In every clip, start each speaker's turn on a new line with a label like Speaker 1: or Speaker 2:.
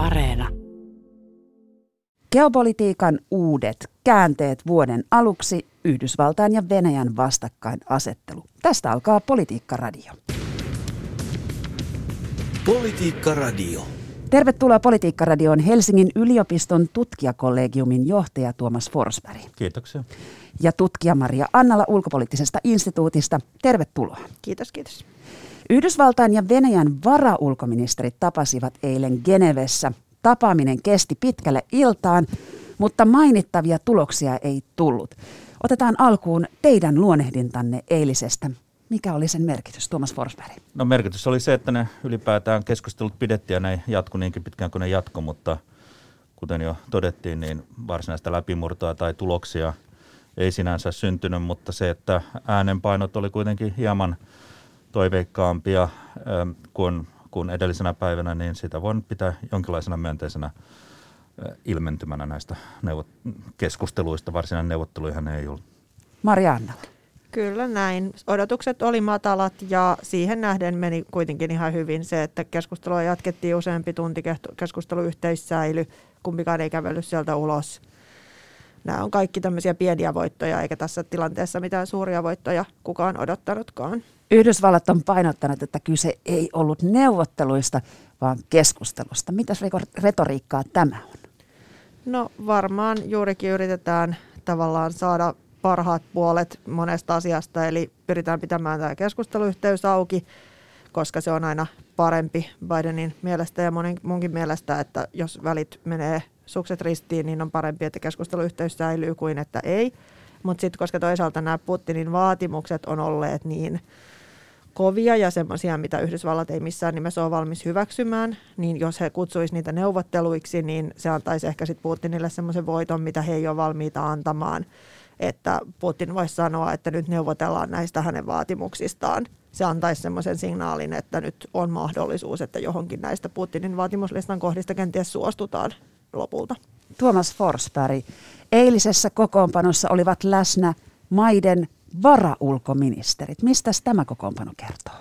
Speaker 1: Areena.
Speaker 2: Geopolitiikan uudet käänteet vuoden aluksi Yhdysvaltain ja Venäjän vastakkainasettelu. Tästä alkaa Politiikka Radio.
Speaker 3: Politiikka Radio.
Speaker 2: Tervetuloa Politiikka Radioon Helsingin yliopiston tutkijakollegiumin johtaja Tuomas Forsberg.
Speaker 4: Kiitoksia.
Speaker 2: Ja tutkija Maria Annala ulkopoliittisesta instituutista. Tervetuloa.
Speaker 5: Kiitos, kiitos.
Speaker 2: Yhdysvaltain ja Venäjän varaulkoministerit tapasivat eilen Genevessä. Tapaaminen kesti pitkälle iltaan, mutta mainittavia tuloksia ei tullut. Otetaan alkuun teidän luonehdintanne eilisestä. Mikä oli sen merkitys, Tuomas Forsberg?
Speaker 4: No merkitys oli se, että ne ylipäätään keskustelut pidettiin ja ne jatku niinkin pitkään kuin ne jatko, mutta kuten jo todettiin, niin varsinaista läpimurtoa tai tuloksia ei sinänsä syntynyt, mutta se, että äänenpainot oli kuitenkin hieman toiveikkaampia ähm, kuin, kuin edellisenä päivänä, niin sitä voin pitää jonkinlaisena myönteisenä äh, ilmentymänä näistä neuvot- keskusteluista. Varsinainen neuvotteluihan ei ollut.
Speaker 2: Marianna.
Speaker 5: Kyllä näin. Odotukset oli matalat ja siihen nähden meni kuitenkin ihan hyvin se, että keskustelua jatkettiin useampi tunti, keskustelu yhteissäily, kumpikaan ei kävellyt sieltä ulos. Nämä on kaikki tämmöisiä pieniä voittoja, eikä tässä tilanteessa mitään suuria voittoja kukaan odottanutkaan.
Speaker 2: Yhdysvallat on painottanut, että kyse ei ollut neuvotteluista, vaan keskustelusta. Mitäs retoriikkaa tämä on?
Speaker 5: No varmaan juurikin yritetään tavallaan saada parhaat puolet monesta asiasta, eli pyritään pitämään tämä keskusteluyhteys auki, koska se on aina parempi Bidenin mielestä ja monen munkin mielestä, että jos välit menee sukset ristiin, niin on parempi, että keskusteluyhteys säilyy kuin että ei. Mutta sitten koska toisaalta nämä Putinin vaatimukset on olleet niin kovia ja semmoisia, mitä Yhdysvallat ei missään nimessä ole valmis hyväksymään, niin jos he kutsuisivat niitä neuvotteluiksi, niin se antaisi ehkä sitten Putinille semmoisen voiton, mitä he ei ole valmiita antamaan että Putin voisi sanoa, että nyt neuvotellaan näistä hänen vaatimuksistaan. Se antaisi semmoisen signaalin, että nyt on mahdollisuus, että johonkin näistä Putinin vaatimuslistan kohdista kenties suostutaan lopulta.
Speaker 2: Tuomas Forsberg, eilisessä kokoonpanossa olivat läsnä maiden varaulkoministerit. Mistä tämä kokoonpano kertoo?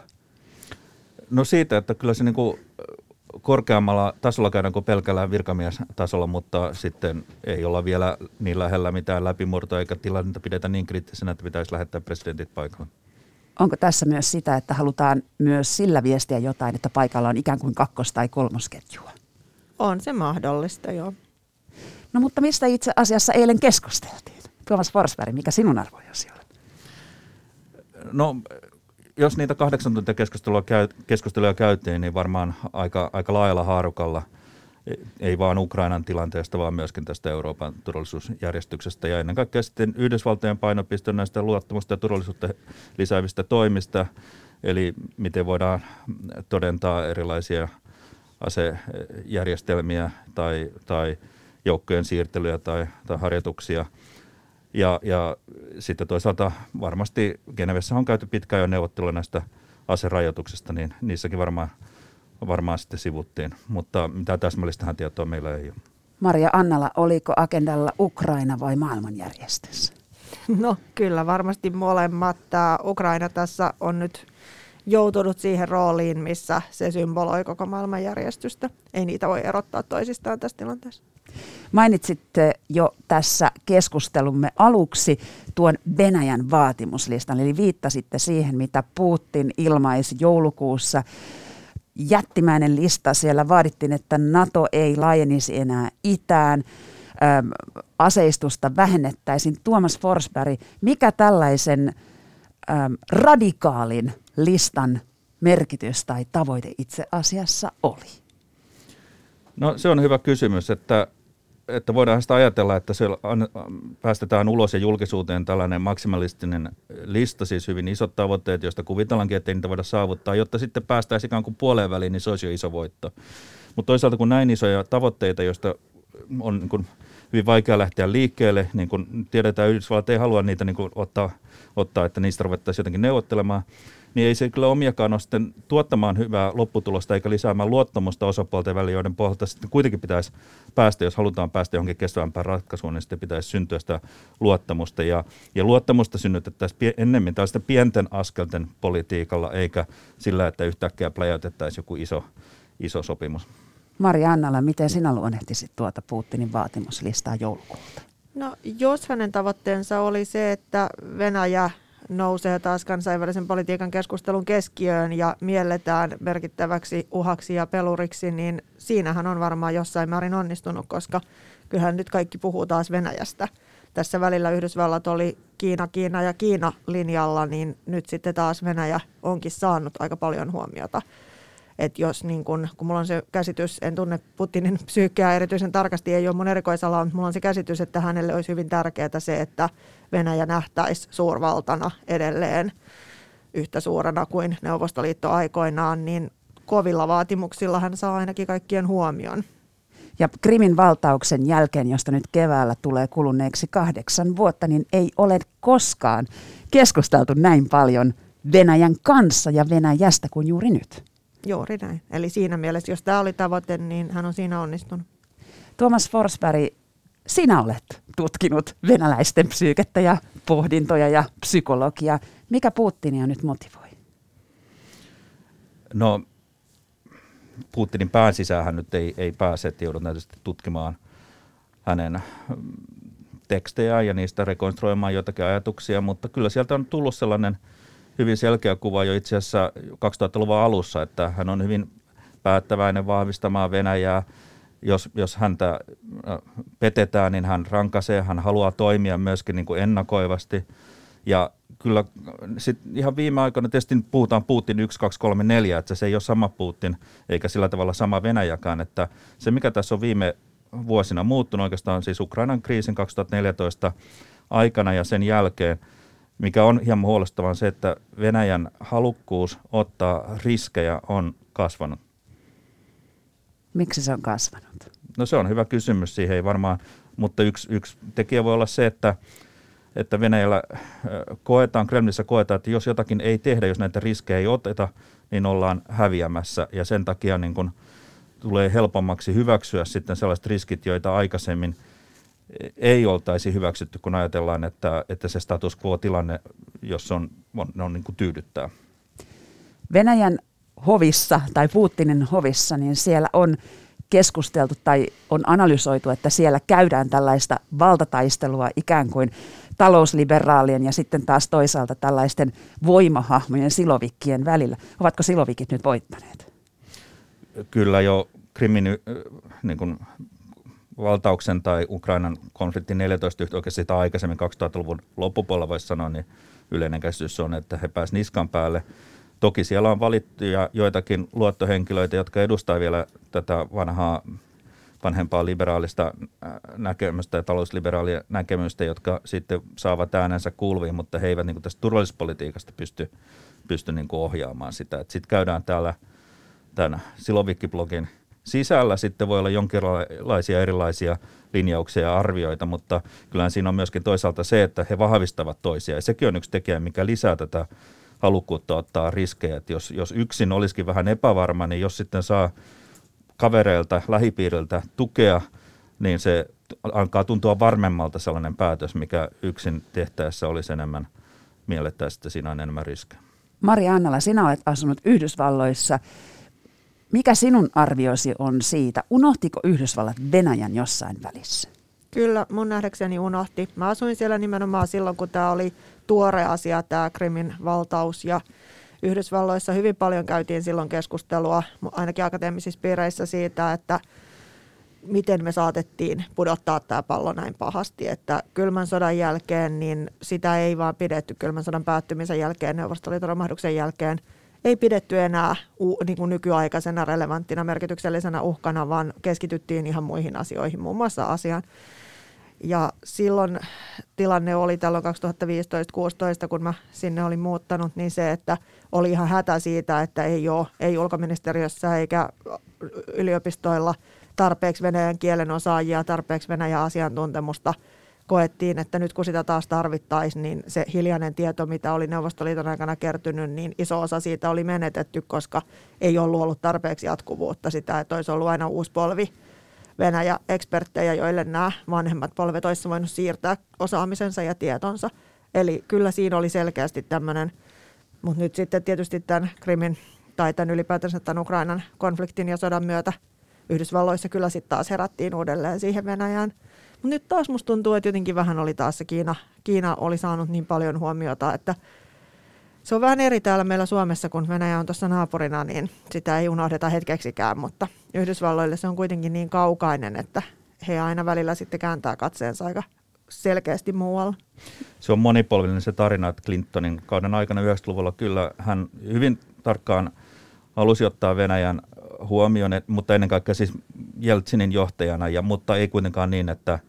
Speaker 4: No siitä, että kyllä se niin kuin korkeammalla tasolla käydään kuin pelkällä virkamiestasolla, mutta sitten ei olla vielä niin lähellä mitään läpimurtoa eikä tilannetta pidetä niin kriittisenä, että pitäisi lähettää presidentit paikalle.
Speaker 2: Onko tässä myös sitä, että halutaan myös sillä viestiä jotain, että paikalla on ikään kuin kakkos- tai kolmosketjua?
Speaker 5: On se mahdollista, joo.
Speaker 2: No mutta mistä itse asiassa eilen keskusteltiin? Tuomas Forsberg, mikä sinun arvojasi on?
Speaker 4: No jos niitä kahdeksan tuntia keskustelua, käy, keskustelua käytiin, niin varmaan aika, aika laajalla haarukalla, e, ei vaan Ukrainan tilanteesta, vaan myöskin tästä Euroopan turvallisuusjärjestyksestä ja ennen kaikkea sitten Yhdysvaltojen painopiste näistä luottamusta ja turvallisuutta lisäävistä toimista, eli miten voidaan todentaa erilaisia asejärjestelmiä tai, tai joukkojen siirtelyä tai, tai harjoituksia – ja, ja sitten toisaalta varmasti Genevessä on käyty pitkään jo neuvottelua näistä aserajoituksista, niin niissäkin varmaan, varmaan sitten sivuttiin. Mutta mitä täsmällistähän tietoa meillä ei ole.
Speaker 2: Maria Annala, oliko agendalla Ukraina vai maailmanjärjestys?
Speaker 5: No kyllä, varmasti molemmat. Tämä Ukraina tässä on nyt joutunut siihen rooliin, missä se symboloi koko maailmanjärjestystä. Ei niitä voi erottaa toisistaan tässä tilanteessa.
Speaker 2: Mainitsitte jo tässä keskustelumme aluksi tuon Venäjän vaatimuslistan, eli viittasitte siihen, mitä Putin ilmaisi joulukuussa. Jättimäinen lista, siellä vaadittiin, että NATO ei laajenisi enää itään, aseistusta vähennettäisiin. Tuomas Forsberg, mikä tällaisen äm, radikaalin listan merkitys tai tavoite itse asiassa oli?
Speaker 4: No se on hyvä kysymys, että että voidaan sitä ajatella, että se päästetään ulos ja julkisuuteen tällainen maksimalistinen lista, siis hyvin isot tavoitteet, joista kuvitellaankin, että niitä voida saavuttaa, jotta sitten päästään ikään kuin puoleen väliin, niin se olisi jo iso voitto. Mutta toisaalta kun näin isoja tavoitteita, joista on niin kuin hyvin vaikea lähteä liikkeelle, niin kuin tiedetään, Yhdysvallat ei halua niitä niin kuin ottaa, ottaa, että niistä ruvettaisiin jotenkin neuvottelemaan, niin ei se kyllä omiakaan ole sitten tuottamaan hyvää lopputulosta eikä lisäämään luottamusta osapuolten välillä, joiden pohjalta sitten kuitenkin pitäisi päästä, jos halutaan päästä johonkin kestävämpään ratkaisuun, niin sitten pitäisi syntyä sitä luottamusta. Ja, ja luottamusta synnytettäisiin ennemmin tällaista pienten askelten politiikalla, eikä sillä, että yhtäkkiä pläjäytettäisiin joku iso, iso sopimus.
Speaker 2: Mari Annala, miten sinä luonnehtisit tuota Putinin vaatimuslistaa joulukuulta?
Speaker 5: No jos hänen tavoitteensa oli se, että Venäjä nousee taas kansainvälisen politiikan keskustelun keskiöön ja mielletään merkittäväksi uhaksi ja peluriksi, niin siinähän on varmaan jossain määrin onnistunut, koska kyllähän nyt kaikki puhuu taas Venäjästä. Tässä välillä Yhdysvallat oli Kiina, Kiina ja Kiina linjalla, niin nyt sitten taas Venäjä onkin saanut aika paljon huomiota. Et jos niin kun, kun mulla on se käsitys, en tunne Putinin psyykkeä erityisen tarkasti, ei ole mun erikoisala, mutta mulla on se käsitys, että hänelle olisi hyvin tärkeää se, että Venäjä nähtäisi suurvaltana edelleen yhtä suurena kuin Neuvostoliitto aikoinaan, niin kovilla vaatimuksilla hän saa ainakin kaikkien huomion.
Speaker 2: Ja Krimin valtauksen jälkeen, josta nyt keväällä tulee kuluneeksi kahdeksan vuotta, niin ei ole koskaan keskusteltu näin paljon Venäjän kanssa ja Venäjästä kuin juuri nyt.
Speaker 5: Juuri näin. Eli siinä mielessä, jos tämä oli tavoite, niin hän on siinä onnistunut.
Speaker 2: Tuomas Forsberg, sinä olet tutkinut venäläisten psyykettä ja pohdintoja ja psykologiaa. Mikä Putinia nyt motivoi?
Speaker 4: No Putinin pään sisään nyt ei, ei pääse, että joudun tietysti tutkimaan hänen mm, tekstejä ja niistä rekonstruoimaan jotakin ajatuksia, mutta kyllä sieltä on tullut sellainen hyvin selkeä kuva jo itse asiassa 2000-luvun alussa, että hän on hyvin päättäväinen vahvistamaan Venäjää. Jos, jos häntä äh, petetään, niin hän rankaisee, hän haluaa toimia myöskin niin kuin ennakoivasti. Ja kyllä sit ihan viime aikoina tietysti puhutaan Putin 1, 2, 3, 4, että se ei ole sama Putin eikä sillä tavalla sama Venäjäkään. Että se, mikä tässä on viime vuosina muuttunut oikeastaan siis Ukrainan kriisin 2014 aikana ja sen jälkeen, mikä on hieman huolestuttavaa, se, että Venäjän halukkuus ottaa riskejä on kasvanut.
Speaker 2: Miksi se on kasvanut?
Speaker 4: No se on hyvä kysymys, siihen ei varmaan, mutta yksi, yksi tekijä voi olla se, että että Venäjällä koetaan, Kremlissä koetaan, että jos jotakin ei tehdä, jos näitä riskejä ei oteta, niin ollaan häviämässä. Ja sen takia niin kun tulee helpommaksi hyväksyä sitten sellaiset riskit, joita aikaisemmin ei oltaisi hyväksytty, kun ajatellaan, että, että se status quo-tilanne, jos on, on, on niin kuin tyydyttää.
Speaker 2: Venäjän hovissa tai Putinin hovissa, niin siellä on keskusteltu tai on analysoitu, että siellä käydään tällaista valtataistelua ikään kuin talousliberaalien ja sitten taas toisaalta tällaisten voimahahmojen silovikkien välillä. Ovatko silovikit nyt voittaneet?
Speaker 4: Kyllä jo Krimin niin kuin valtauksen tai Ukrainan konfliktin 14 oikeasti sitä aikaisemmin 2000-luvun loppupuolella voisi sanoa, niin yleinen käsitys on, että he pääsivät niskan päälle. Toki siellä on valittuja joitakin luottohenkilöitä, jotka edustaa vielä tätä vanhaa vanhempaa liberaalista äh, näkemystä ja talousliberaalia näkemystä, jotka sitten saavat äänensä kuuluviin, mutta he eivät niin kuin tästä turvallispolitiikasta pysty, pysty niin kuin ohjaamaan sitä. Sitten käydään täällä tämän Silovikki-blogin sisällä sitten voi olla jonkinlaisia erilaisia linjauksia ja arvioita, mutta kyllä siinä on myöskin toisaalta se, että he vahvistavat toisia. Ja sekin on yksi tekijä, mikä lisää tätä halukkuutta ottaa riskejä. Että jos, jos yksin olisikin vähän epävarma, niin jos sitten saa kavereilta, lähipiiriltä tukea, niin se alkaa tuntua varmemmalta sellainen päätös, mikä yksin tehtäessä olisi enemmän miellettä, sitten siinä on enemmän riskejä.
Speaker 2: Mari Annala, sinä olet asunut Yhdysvalloissa. Mikä sinun arviosi on siitä? Unohtiko Yhdysvallat Venäjän jossain välissä?
Speaker 5: Kyllä, mun nähdäkseni unohti. Mä asuin siellä nimenomaan silloin, kun tämä oli tuore asia, tämä Krimin valtaus ja Yhdysvalloissa hyvin paljon käytiin silloin keskustelua, ainakin akateemisissa piireissä siitä, että miten me saatettiin pudottaa tämä pallo näin pahasti, että kylmän sodan jälkeen niin sitä ei vaan pidetty kylmän sodan päättymisen jälkeen, Neuvostoliiton romahduksen jälkeen, ei pidetty enää niin kuin nykyaikaisena relevanttina merkityksellisenä uhkana, vaan keskityttiin ihan muihin asioihin, muun muassa asiaan ja silloin tilanne oli tällöin 2015-2016, kun mä sinne olin muuttanut, niin se, että oli ihan hätä siitä, että ei ole, ei ulkoministeriössä eikä yliopistoilla tarpeeksi venäjän kielen osaajia, tarpeeksi venäjän asiantuntemusta. Koettiin, että nyt kun sitä taas tarvittaisiin, niin se hiljainen tieto, mitä oli Neuvostoliiton aikana kertynyt, niin iso osa siitä oli menetetty, koska ei ollut ollut tarpeeksi jatkuvuutta sitä, että olisi ollut aina uusi polvi Venäjä-eksperttejä, joille nämä vanhemmat polvet olisivat voinut siirtää osaamisensa ja tietonsa. Eli kyllä siinä oli selkeästi tämmöinen, mutta nyt sitten tietysti tämän Krimin tai tämän ylipäätänsä tämän Ukrainan konfliktin ja sodan myötä Yhdysvalloissa kyllä sitten taas herättiin uudelleen siihen Venäjään. Mutta nyt taas musta tuntuu, että jotenkin vähän oli taas se Kiina, Kiina oli saanut niin paljon huomiota, että se on vähän eri täällä meillä Suomessa, kun Venäjä on tuossa naapurina, niin sitä ei unohdeta hetkeksikään, mutta Yhdysvalloille se on kuitenkin niin kaukainen, että he aina välillä sitten kääntää katseensa aika selkeästi muualla.
Speaker 4: Se on monipolvinen se tarina, että Clintonin kauden aikana 90-luvulla kyllä hän hyvin tarkkaan halusi ottaa Venäjän huomioon, mutta ennen kaikkea siis Jeltsinin johtajana, ja, mutta ei kuitenkaan niin, että,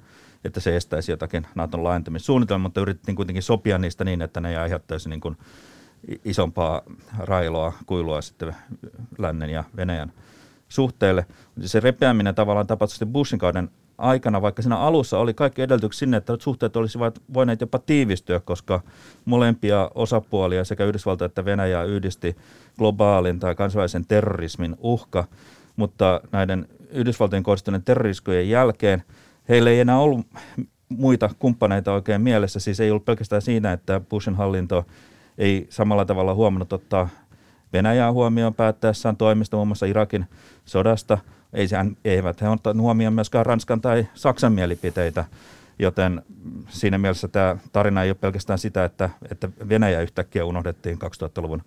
Speaker 4: että se estäisi jotakin Naton laajentamissuunnitelmaa, mutta yritettiin kuitenkin sopia niistä niin, että ne ei aiheuttaisi niin kuin isompaa railoa, kuilua sitten lännen ja Venäjän suhteelle. Se repeäminen tavallaan tapahtui Bushin kauden aikana, vaikka siinä alussa oli kaikki edellytykset sinne, että suhteet olisivat voineet jopa tiivistyä, koska molempia osapuolia sekä Yhdysvalta että Venäjä yhdisti globaalin tai kansainvälisen terrorismin uhka, mutta näiden Yhdysvaltojen kohdistuneiden terroriskujen jälkeen heillä ei enää ollut muita kumppaneita oikein mielessä. Siis ei ollut pelkästään siinä, että Bushin hallinto ei samalla tavalla huomannut ottaa Venäjää huomioon päättäessään toimista muun muassa Irakin sodasta. Ei sehän, eivät he ottanut huomioon myöskään Ranskan tai Saksan mielipiteitä, joten siinä mielessä tämä tarina ei ole pelkästään sitä, että, että Venäjä yhtäkkiä unohdettiin 2000-luvun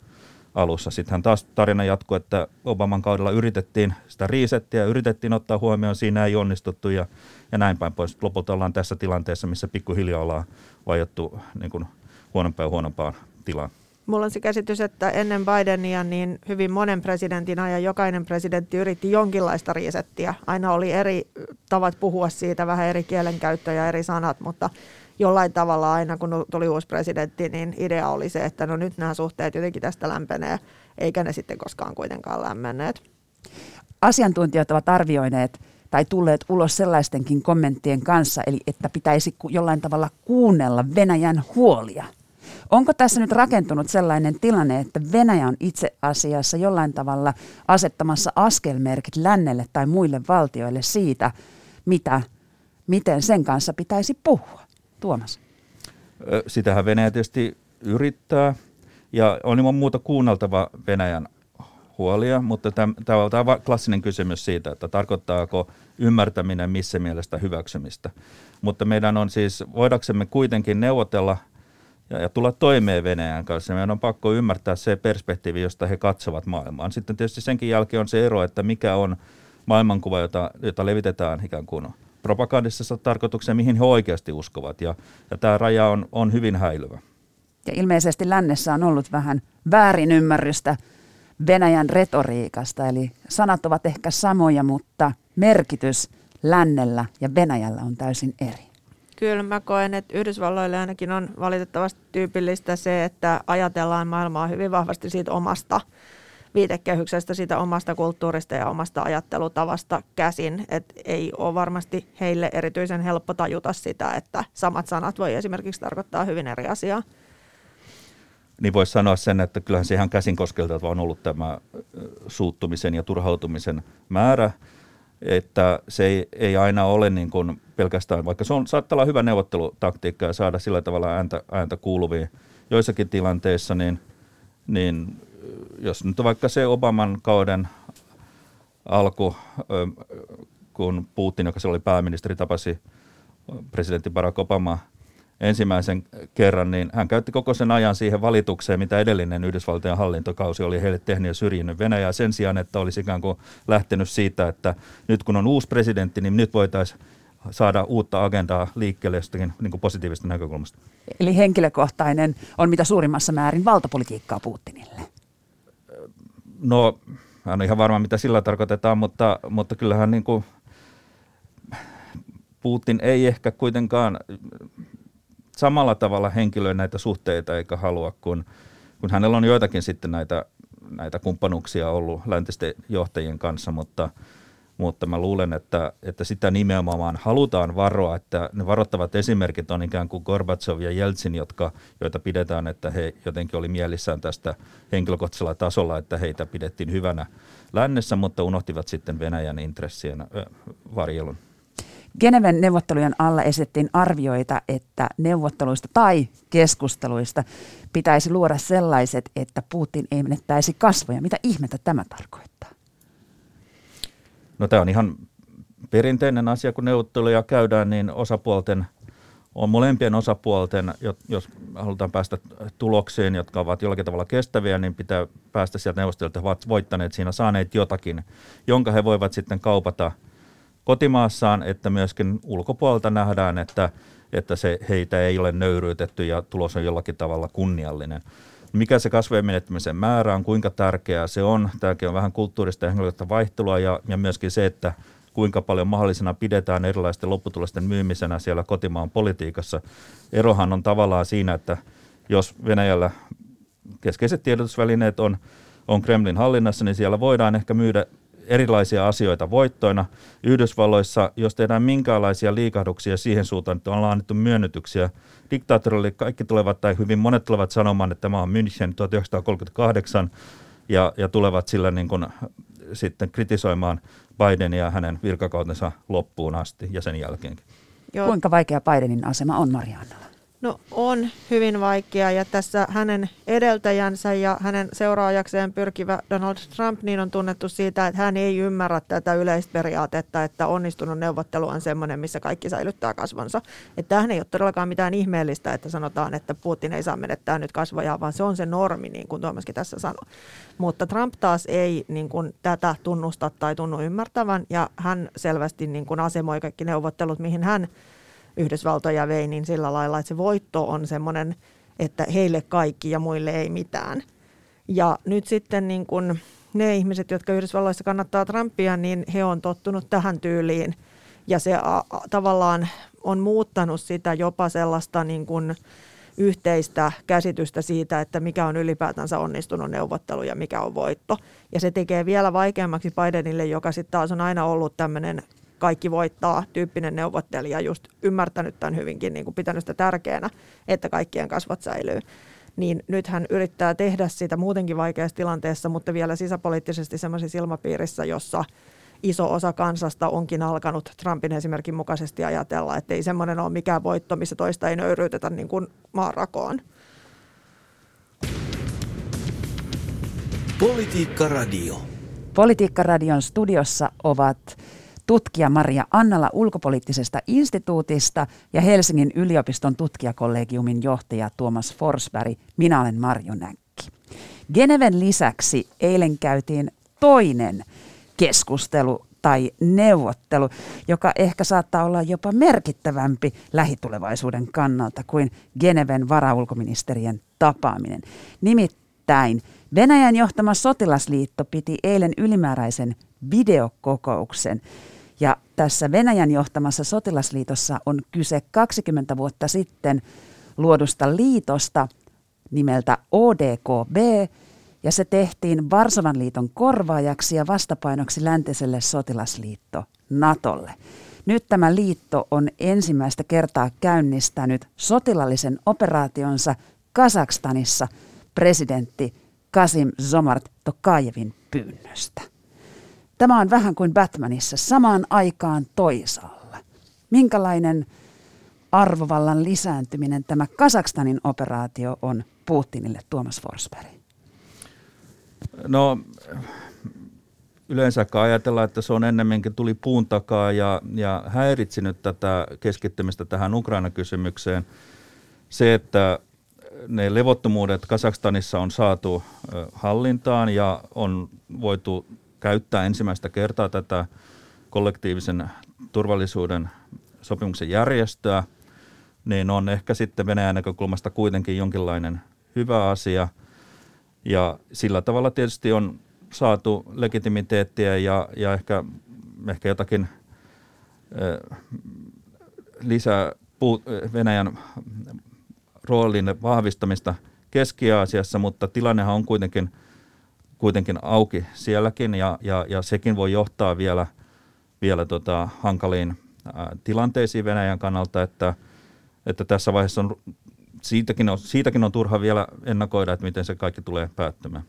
Speaker 4: alussa. Sittenhän taas tarina jatkuu, että Obaman kaudella yritettiin sitä riisettiä, yritettiin ottaa huomioon, siinä ei onnistuttu ja, ja näin päin pois. Lopulta ollaan tässä tilanteessa, missä pikkuhiljaa ollaan vajottu niin kuin huonompaan ja huonompaan tilaan.
Speaker 5: Mulla on se käsitys, että ennen Bidenia niin hyvin monen presidentin ajan jokainen presidentti yritti jonkinlaista riisettiä. Aina oli eri tavat puhua siitä, vähän eri kielenkäyttöä ja eri sanat, mutta jollain tavalla aina kun tuli uusi presidentti, niin idea oli se, että no nyt nämä suhteet jotenkin tästä lämpenee, eikä ne sitten koskaan kuitenkaan lämmenneet.
Speaker 2: Asiantuntijat ovat arvioineet tai tulleet ulos sellaistenkin kommenttien kanssa, eli että pitäisi jollain tavalla kuunnella Venäjän huolia – Onko tässä nyt rakentunut sellainen tilanne, että Venäjä on itse asiassa jollain tavalla asettamassa askelmerkit lännelle tai muille valtioille siitä, mitä, miten sen kanssa pitäisi puhua? Tuomas.
Speaker 4: Sitähän Venäjä tietysti yrittää ja on ilman muuta kuunneltava Venäjän huolia, mutta tämä on klassinen kysymys siitä, että tarkoittaako ymmärtäminen missä mielestä hyväksymistä. Mutta meidän on siis, voidaksemme kuitenkin neuvotella – ja, ja tulla toimeen Venäjän kanssa. Meidän on pakko ymmärtää se perspektiivi, josta he katsovat maailmaan. Sitten tietysti senkin jälkeen on se ero, että mikä on maailmankuva, jota, jota levitetään ikään kuin propagandisessa tarkoituksessa, mihin he oikeasti uskovat. Ja, ja tämä raja on, on hyvin häilyvä.
Speaker 2: Ja ilmeisesti lännessä on ollut vähän väärinymmärrystä Venäjän retoriikasta, eli sanat ovat ehkä samoja, mutta merkitys lännellä ja Venäjällä on täysin eri.
Speaker 5: Kyllä mä koen, että Yhdysvalloille ainakin on valitettavasti tyypillistä se, että ajatellaan maailmaa hyvin vahvasti siitä omasta viitekehyksestä, siitä omasta kulttuurista ja omasta ajattelutavasta käsin. Et ei ole varmasti heille erityisen helppo tajuta sitä, että samat sanat voi esimerkiksi tarkoittaa hyvin eri asiaa.
Speaker 4: Niin voisi sanoa sen, että kyllähän se ihan käsin koskeltava on ollut tämä suuttumisen ja turhautumisen määrä – että se ei, ei aina ole niin kuin pelkästään, vaikka se on, saattaa olla hyvä neuvottelutaktiikka ja saada sillä tavalla ääntä, ääntä kuuluviin joissakin tilanteissa, niin, niin jos nyt vaikka se Obaman kauden alku, kun Putin, joka oli pääministeri, tapasi presidentti Barack Obama – ensimmäisen kerran, niin hän käytti koko sen ajan siihen valitukseen, mitä edellinen Yhdysvaltojen hallintokausi oli heille tehnyt ja syrjinyt Venäjää sen sijaan, että olisi ikään kuin lähtenyt siitä, että nyt kun on uusi presidentti, niin nyt voitaisiin saada uutta agendaa liikkeelle jostakin niin positiivista näkökulmasta.
Speaker 2: Eli henkilökohtainen on mitä suurimmassa määrin valtapolitiikkaa Putinille?
Speaker 4: No, en ole ihan varma, mitä sillä tarkoitetaan, mutta, mutta kyllähän niin kuin Putin ei ehkä kuitenkaan samalla tavalla henkilöä näitä suhteita eikä halua, kun, kun hänellä on joitakin sitten näitä, näitä kumppanuuksia ollut läntisten johtajien kanssa, mutta, mutta mä luulen, että, että sitä nimenomaan halutaan varoa, että ne varoittavat esimerkit on ikään kuin Gorbatsov ja Jeltsin, jotka, joita pidetään, että he jotenkin oli mielissään tästä henkilökohtaisella tasolla, että heitä pidettiin hyvänä lännessä, mutta unohtivat sitten Venäjän intressien varjelun.
Speaker 2: Geneven neuvottelujen alla esitettiin arvioita, että neuvotteluista tai keskusteluista pitäisi luoda sellaiset, että Putin ei menettäisi kasvoja. Mitä ihmettä tämä tarkoittaa?
Speaker 4: No tämä on ihan perinteinen asia, kun neuvotteluja käydään, niin osapuolten on molempien osapuolten, jos halutaan päästä tulokseen, jotka ovat jollakin tavalla kestäviä, niin pitää päästä sieltä neuvotteluilta, he ovat voittaneet siinä, saaneet jotakin, jonka he voivat sitten kaupata kotimaassaan, että myöskin ulkopuolelta nähdään, että, että se, heitä ei ole nöyryytetty ja tulos on jollakin tavalla kunniallinen. Mikä se kasvojen menettämisen määrä on, kuinka tärkeää se on, tämäkin on vähän kulttuurista ja henkilöistä vaihtelua ja, ja myöskin se, että kuinka paljon mahdollisena pidetään erilaisten lopputulosten myymisenä siellä kotimaan politiikassa. Erohan on tavallaan siinä, että jos Venäjällä keskeiset tiedotusvälineet on, on Kremlin hallinnassa, niin siellä voidaan ehkä myydä erilaisia asioita voittoina. Yhdysvalloissa, jos tehdään minkäänlaisia liikahduksia siihen suuntaan, että on annettu myönnytyksiä diktaattorille, kaikki tulevat tai hyvin monet tulevat sanomaan, että tämä on München 1938 ja, ja tulevat sillä niin kuin, sitten kritisoimaan Bidenia hänen virkakautensa loppuun asti ja sen jälkeenkin.
Speaker 2: Joo. Kuinka vaikea Bidenin asema on, Mariannalla?
Speaker 5: No on hyvin vaikea ja tässä hänen edeltäjänsä ja hänen seuraajakseen pyrkivä Donald Trump niin on tunnettu siitä, että hän ei ymmärrä tätä yleisperiaatetta, että onnistunut neuvottelu on sellainen, missä kaikki säilyttää kasvonsa. Että tämähän ei ole todellakaan mitään ihmeellistä, että sanotaan, että Putin ei saa menettää nyt kasvoja, vaan se on se normi, niin kuin Tuomaskin tässä sanoi. Mutta Trump taas ei niin kuin, tätä tunnusta tai tunnu ymmärtävän ja hän selvästi niin kuin asemoi kaikki neuvottelut, mihin hän Yhdysvaltoja vei, niin sillä lailla, että se voitto on semmoinen, että heille kaikki ja muille ei mitään. Ja nyt sitten niin kun ne ihmiset, jotka Yhdysvalloissa kannattaa Trumpia, niin he on tottunut tähän tyyliin. Ja se a, a, tavallaan on muuttanut sitä jopa sellaista niin kun yhteistä käsitystä siitä, että mikä on ylipäätänsä onnistunut neuvottelu ja mikä on voitto. Ja se tekee vielä vaikeammaksi Bidenille, joka sitten taas on aina ollut tämmöinen kaikki voittaa tyyppinen neuvottelija just ymmärtänyt tämän hyvinkin, niin kuin pitänyt sitä tärkeänä, että kaikkien kasvot säilyy. Niin nyt hän yrittää tehdä sitä muutenkin vaikeassa tilanteessa, mutta vielä sisäpoliittisesti semmoisessa ilmapiirissä, jossa iso osa kansasta onkin alkanut Trumpin esimerkin mukaisesti ajatella, että ei semmoinen ole mikään voitto, missä toista ei nöyryytetä niin kuin maanrakoon.
Speaker 3: Politiikka Radio.
Speaker 2: Politiikka Radion studiossa ovat tutkija Maria Annala ulkopoliittisesta instituutista ja Helsingin yliopiston tutkijakollegiumin johtaja Tuomas Forsberg. Minä olen Marjo Näkki. Geneven lisäksi eilen käytiin toinen keskustelu tai neuvottelu, joka ehkä saattaa olla jopa merkittävämpi lähitulevaisuuden kannalta kuin Geneven varaulkoministerien tapaaminen. Nimittäin Venäjän johtama sotilasliitto piti eilen ylimääräisen videokokouksen, ja tässä Venäjän johtamassa sotilasliitossa on kyse 20 vuotta sitten luodusta liitosta nimeltä ODKB, ja se tehtiin Varsovan liiton korvaajaksi ja vastapainoksi läntiselle sotilasliitto Natolle. Nyt tämä liitto on ensimmäistä kertaa käynnistänyt sotilallisen operaationsa Kazakstanissa presidentti Kasim Zomart Tokajevin pyynnöstä. Tämä on vähän kuin Batmanissa, samaan aikaan toisaalla. Minkälainen arvovallan lisääntyminen tämä Kasakstanin operaatio on Putinille, Tuomas Forsberg?
Speaker 4: No yleensä ajatellaan, että se on ennemminkin tuli puun takaa ja, ja häiritsinyt tätä keskittymistä tähän Ukraina-kysymykseen. Se, että ne levottomuudet Kasakstanissa on saatu hallintaan ja on voitu käyttää ensimmäistä kertaa tätä kollektiivisen turvallisuuden sopimuksen järjestöä, niin on ehkä sitten Venäjän näkökulmasta kuitenkin jonkinlainen hyvä asia. Ja sillä tavalla tietysti on saatu legitimiteettiä ja, ja ehkä, ehkä jotakin lisää Venäjän roolin vahvistamista Keski-Aasiassa, mutta tilannehan on kuitenkin – kuitenkin auki sielläkin ja, ja, ja sekin voi johtaa vielä, vielä tota hankaliin ää, tilanteisiin Venäjän kannalta, että, että tässä vaiheessa on, siitäkin, on, siitäkin on turha vielä ennakoida, että miten se kaikki tulee päättymään.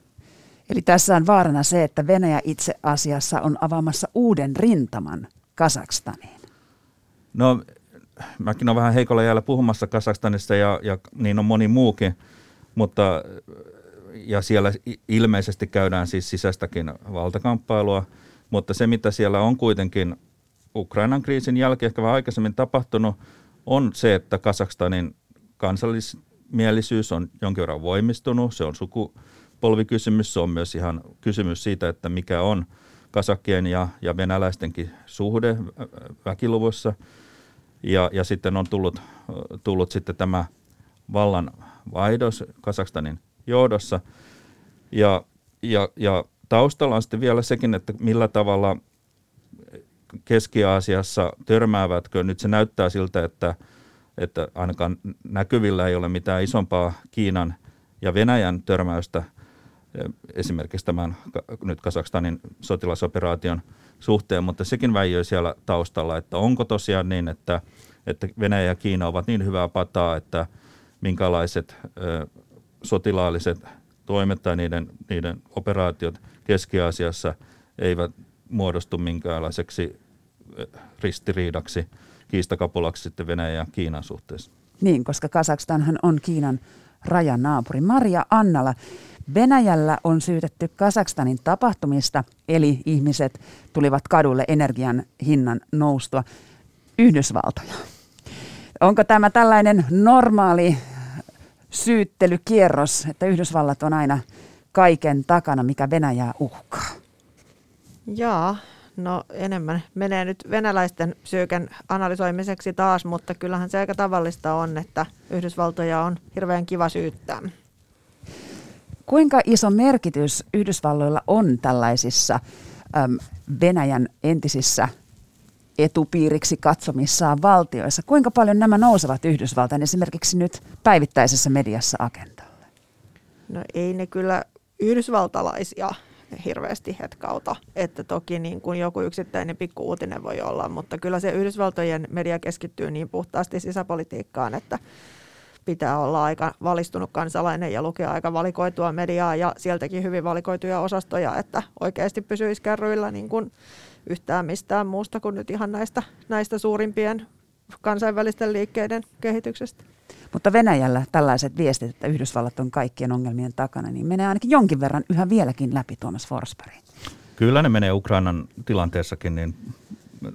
Speaker 2: Eli tässä on vaarana se, että Venäjä itse asiassa on avaamassa uuden rintaman Kasakstaniin.
Speaker 4: No, mäkin olen vähän heikolla jäällä puhumassa Kasakstanissa ja, ja niin on moni muukin, mutta ja siellä ilmeisesti käydään siis sisäistäkin valtakamppailua, mutta se mitä siellä on kuitenkin Ukrainan kriisin jälkeen ehkä vähän aikaisemmin tapahtunut, on se, että Kasakstanin kansallismielisyys on jonkin verran voimistunut. Se on sukupolvikysymys, se on myös ihan kysymys siitä, että mikä on kasakien ja, ja venäläistenkin suhde väkiluvussa. Ja, ja sitten on tullut, tullut sitten tämä vallan vaihdos Kasakstanin johdossa. Ja, ja, ja taustalla on sitten vielä sekin, että millä tavalla Keski-Aasiassa törmäävätkö. Nyt se näyttää siltä, että, että ainakaan näkyvillä ei ole mitään isompaa Kiinan ja Venäjän törmäystä esimerkiksi tämän nyt Kasakstanin sotilasoperaation suhteen, mutta sekin väijöi siellä taustalla, että onko tosiaan niin, että, että Venäjä ja Kiina ovat niin hyvää pataa, että minkälaiset ö, sotilaalliset toimet tai niiden, niiden operaatiot Keski-Aasiassa eivät muodostu minkäänlaiseksi ristiriidaksi, kiistakapulaksi sitten Venäjän ja Kiinan suhteessa.
Speaker 2: Niin, koska Kasakstanhan on Kiinan rajanaapuri. Maria Annala, Venäjällä on syytetty Kasakstanin tapahtumista, eli ihmiset tulivat kadulle energian hinnan noustua Yhdysvaltoja. Onko tämä tällainen normaali syyttelykierros, että Yhdysvallat on aina kaiken takana, mikä Venäjää uhkaa?
Speaker 5: Jaa, no enemmän menee nyt venäläisten psyyken analysoimiseksi taas, mutta kyllähän se aika tavallista on, että Yhdysvaltoja on hirveän kiva syyttää.
Speaker 2: Kuinka iso merkitys Yhdysvalloilla on tällaisissa äm, Venäjän entisissä etupiiriksi katsomissaan valtioissa? Kuinka paljon nämä nousevat Yhdysvaltain esimerkiksi nyt päivittäisessä mediassa agendalle?
Speaker 5: No ei ne kyllä yhdysvaltalaisia hirveästi hetkauta, että toki niin kuin joku yksittäinen pikku uutinen voi olla, mutta kyllä se Yhdysvaltojen media keskittyy niin puhtaasti sisäpolitiikkaan, että pitää olla aika valistunut kansalainen ja lukea aika valikoitua mediaa ja sieltäkin hyvin valikoituja osastoja, että oikeasti pysyisi kärryillä niin kuin yhtään mistään muusta kuin nyt ihan näistä, näistä suurimpien kansainvälisten liikkeiden kehityksestä.
Speaker 2: Mutta Venäjällä tällaiset viestit, että Yhdysvallat on kaikkien ongelmien takana, niin menee ainakin jonkin verran yhä vieläkin läpi Tuomas Forsberg.
Speaker 4: Kyllä ne menee Ukrainan tilanteessakin, niin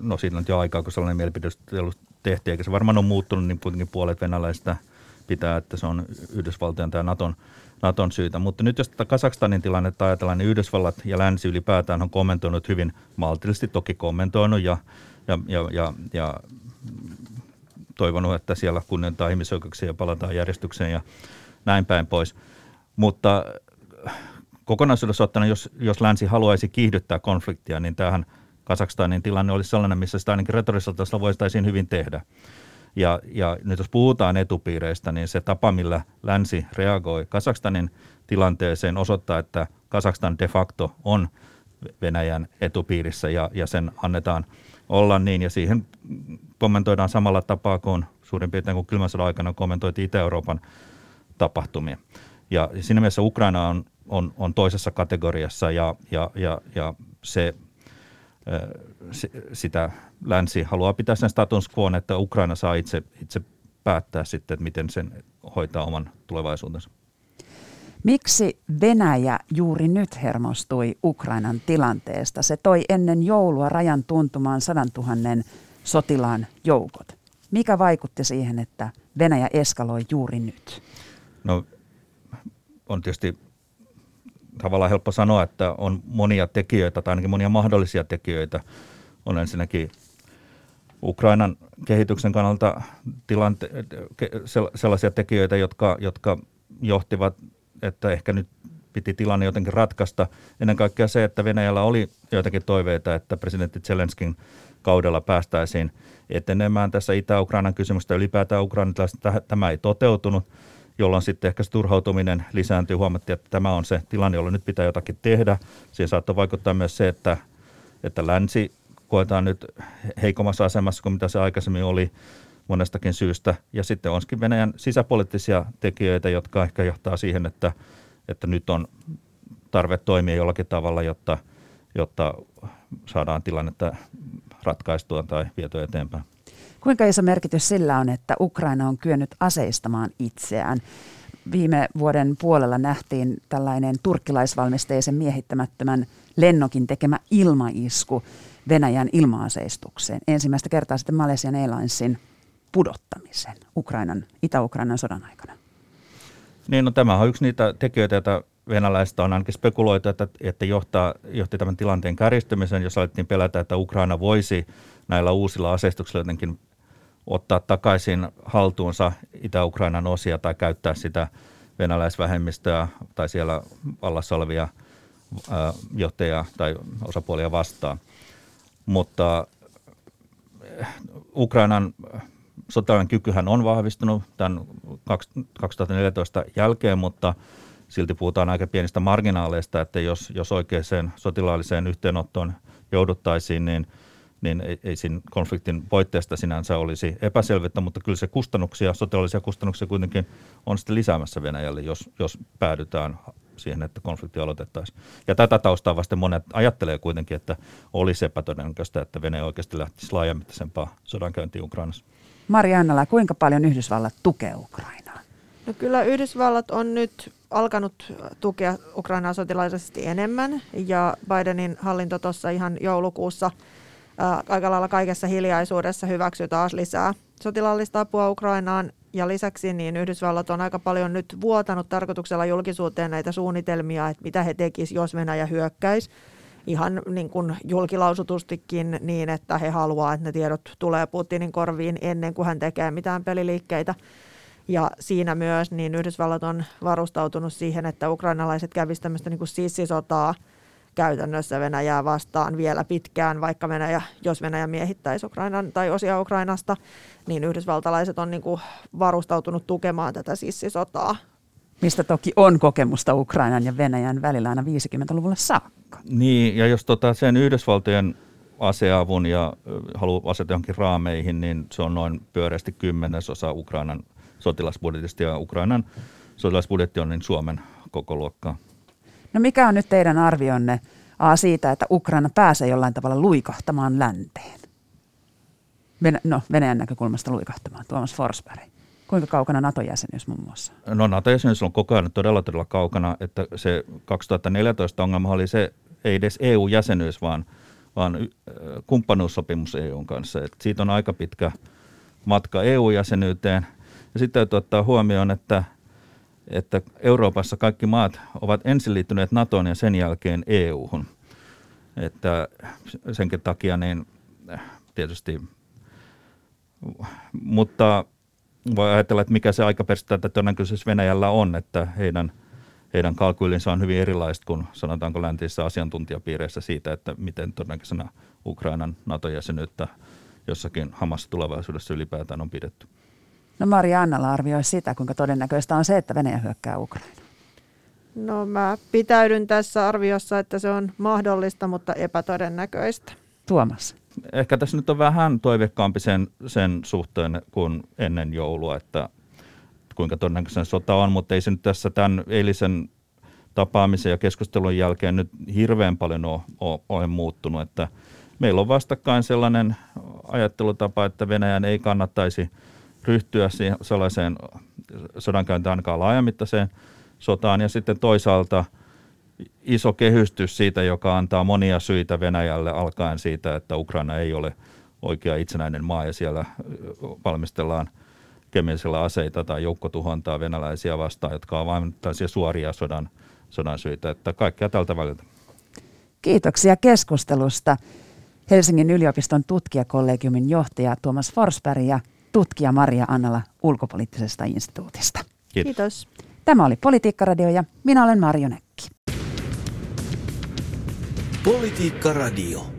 Speaker 4: no siinä on jo aikaa, kun sellainen mielipidustelu tehtiin, eikä se varmaan ole muuttunut, niin kuitenkin puolet venäläistä pitää, että se on Yhdysvaltojen tai Naton, Naton syytä. Mutta nyt jos tätä Kasakstanin tilannetta ajatellaan, niin Yhdysvallat ja länsi ylipäätään on kommentoinut hyvin maltillisesti, toki kommentoinut ja, ja, ja, ja, ja toivonut, että siellä kunnioitetaan ihmisoikeuksia ja palataan järjestykseen ja näin päin pois. Mutta kokonaisuudessa ottaen, jos, jos länsi haluaisi kiihdyttää konfliktia, niin tämähän Kasakstanin tilanne olisi sellainen, missä sitä ainakin retorisella tasolla voitaisiin hyvin tehdä. Ja, ja nyt jos puhutaan etupiireistä, niin se tapa, millä länsi reagoi Kasakstanin tilanteeseen osoittaa, että Kasakstan de facto on Venäjän etupiirissä ja, ja sen annetaan olla niin. Ja siihen kommentoidaan samalla tapaa kuin suurin piirtein kuin kylmän sodan aikana kommentoitiin Itä-Euroopan tapahtumia. Ja siinä mielessä Ukraina on, on, on toisessa kategoriassa ja, ja, ja, ja se, sitä länsi haluaa pitää sen status quo, että Ukraina saa itse, itse päättää sitten, että miten sen hoitaa oman tulevaisuutensa.
Speaker 2: Miksi Venäjä juuri nyt hermostui Ukrainan tilanteesta? Se toi ennen joulua rajan tuntumaan sadan tuhannen sotilaan joukot. Mikä vaikutti siihen, että Venäjä eskaloi juuri nyt?
Speaker 4: No on tietysti tavallaan helppo sanoa, että on monia tekijöitä tai ainakin monia mahdollisia tekijöitä. On ensinnäkin Ukrainan kehityksen kannalta tilante- sellaisia tekijöitä, jotka, jotka johtivat, että ehkä nyt piti tilanne jotenkin ratkaista. Ennen kaikkea se, että Venäjällä oli joitakin toiveita, että presidentti Zelenskin kaudella päästäisiin etenemään tässä Itä-Ukrainan kysymystä. Ylipäätään Ukrainalaisista tämä ei toteutunut, jolloin sitten ehkä se turhautuminen lisääntyi. Huomattiin, että tämä on se tilanne, jolla nyt pitää jotakin tehdä. Siihen saattoi vaikuttaa myös se, että, että länsi koetaan nyt heikommassa asemassa kuin mitä se aikaisemmin oli monestakin syystä. Ja sitten onkin Venäjän sisäpoliittisia tekijöitä, jotka ehkä johtaa siihen, että, että nyt on tarve toimia jollakin tavalla, jotta, jotta saadaan tilannetta ratkaistua tai vietyä eteenpäin.
Speaker 2: Kuinka iso merkitys sillä on, että Ukraina on kyennyt aseistamaan itseään? viime vuoden puolella nähtiin tällainen turkkilaisvalmisteisen miehittämättömän lennokin tekemä ilmaisku Venäjän ilmaaseistukseen. Ensimmäistä kertaa sitten Malaysian Airlinesin pudottamisen Ukrainan, Itä-Ukrainan sodan aikana.
Speaker 4: Niin, no tämä on yksi niitä tekijöitä, joita venäläistä on ainakin spekuloitu, että, että johtaa, johti tämän tilanteen kärjistymiseen, jos alettiin pelätä, että Ukraina voisi näillä uusilla aseistuksilla jotenkin ottaa takaisin haltuunsa Itä-Ukrainan osia tai käyttää sitä venäläisvähemmistöä tai siellä vallassa olevia johtajia tai osapuolia vastaan. Mutta Ukrainan sotilainen kykyhän on vahvistunut tämän 2014 jälkeen, mutta silti puhutaan aika pienistä marginaaleista, että jos, jos oikeaan sotilaalliseen yhteenottoon jouduttaisiin, niin, niin ei, ei siinä konfliktin voitteesta sinänsä olisi epäselvyyttä, mutta kyllä se kustannuksia, sotilaallisia kustannuksia kuitenkin on sitten lisäämässä Venäjälle, jos, jos päädytään siihen, että konflikti aloitettaisiin. Ja tätä taustaa vasten monet ajattelee kuitenkin, että olisi epätodennäköistä, että Venäjä oikeasti lähtisi laajamittaisempaa sodankäyntiin Ukrainassa.
Speaker 2: Maria Annala, kuinka paljon Yhdysvallat tukee Ukrainaa?
Speaker 5: No kyllä Yhdysvallat on nyt alkanut tukea Ukrainaa sotilaisesti enemmän ja Bidenin hallinto tuossa ihan joulukuussa aika lailla kaikessa hiljaisuudessa hyväksyi taas lisää sotilaallista apua Ukrainaan ja lisäksi niin Yhdysvallat on aika paljon nyt vuotanut tarkoituksella julkisuuteen näitä suunnitelmia, että mitä he tekisivät, jos Venäjä hyökkäisi ihan niin kuin julkilausutustikin niin, että he haluavat, että ne tiedot tulee Putinin korviin ennen kuin hän tekee mitään peliliikkeitä. Ja siinä myös niin Yhdysvallat on varustautunut siihen, että ukrainalaiset kävisivät tämmöistä niin kuin sissisotaa käytännössä Venäjää vastaan vielä pitkään, vaikka Venäjä, jos Venäjä miehittäisi Ukrainan tai osia Ukrainasta, niin yhdysvaltalaiset on niin kuin varustautunut tukemaan tätä sissisotaa
Speaker 2: mistä toki on kokemusta Ukrainan ja Venäjän välillä aina 50-luvulla saakka.
Speaker 4: Niin, ja jos tota sen Yhdysvaltojen aseavun ja halu asettaa johonkin raameihin, niin se on noin pyöreästi kymmenesosa Ukrainan sotilasbudjetista, ja Ukrainan sotilasbudjetti on niin Suomen koko luokkaa.
Speaker 2: No mikä on nyt teidän arvionne A, siitä, että Ukraina pääsee jollain tavalla luikahtamaan länteen? Venä- no, Venäjän näkökulmasta luikahtamaan, Tuomas Forsberg. Kuinka kaukana NATO-jäsenyys muun muassa?
Speaker 4: No NATO-jäsenyys on koko ajan todella todella kaukana, että se 2014 ongelma oli se, ei edes EU-jäsenyys, vaan, vaan kumppanuussopimus EUn kanssa. Et siitä on aika pitkä matka EU-jäsenyyteen. Ja sitten täytyy ottaa huomioon, että, että Euroopassa kaikki maat ovat ensin liittyneet NATOon ja sen jälkeen EU-hun. Että senkin takia niin tietysti, mutta voi ajatella, että mikä se aikapersistä todennäköisesti Venäjällä on, että heidän, heidän kalkyylinsä on hyvin erilaiset kuin sanotaanko läntisissä asiantuntijapiireissä siitä, että miten todennäköisenä Ukrainan NATO-jäsenyyttä jossakin hamassa tulevaisuudessa ylipäätään on pidetty.
Speaker 2: No Maria Annala arvioi sitä, kuinka todennäköistä on se, että Venäjä hyökkää Ukraina.
Speaker 5: No mä pitäydyn tässä arviossa, että se on mahdollista, mutta epätodennäköistä.
Speaker 2: Tuomas
Speaker 4: ehkä tässä nyt on vähän toiveikkaampi sen, sen suhteen kuin ennen joulua, että kuinka todennäköisen sota on, mutta ei se nyt tässä tämän eilisen tapaamisen ja keskustelun jälkeen nyt hirveän paljon ole, ole, ole muuttunut, että meillä on vastakkain sellainen ajattelutapa, että Venäjän ei kannattaisi ryhtyä siihen sellaiseen sodankäyntiin ainakaan laajamittaiseen sotaan, ja sitten toisaalta – iso kehystys siitä, joka antaa monia syitä Venäjälle alkaen siitä, että Ukraina ei ole oikea itsenäinen maa ja siellä valmistellaan kemiallisilla aseita tai joukkotuhontaa venäläisiä vastaan, jotka ovat vain tällaisia suoria sodan, sodan syitä, että kaikkea tältä väliltä.
Speaker 2: Kiitoksia keskustelusta. Helsingin yliopiston tutkijakollegiumin johtaja Tuomas Forsberg ja tutkija Maria Annala ulkopoliittisesta instituutista.
Speaker 5: Kiitos. Kiitos.
Speaker 2: Tämä oli Politiikkaradio ja minä olen Marjo Nekki.
Speaker 3: Politiikka Radio.